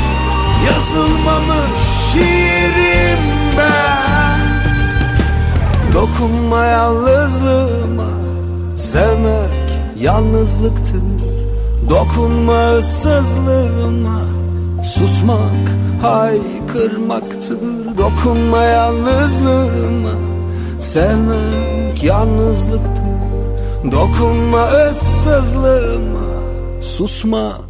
Yazılmamış şiirim ben. Dokunma yalnızlığıma Sevmek yalnızlıktır. Dokunma ıssızlığıma Susmak haykırmaktır. Dokunma yalnızlığıma Sevmek yalnızlıktır. Dokunma ıssızlığıma Susma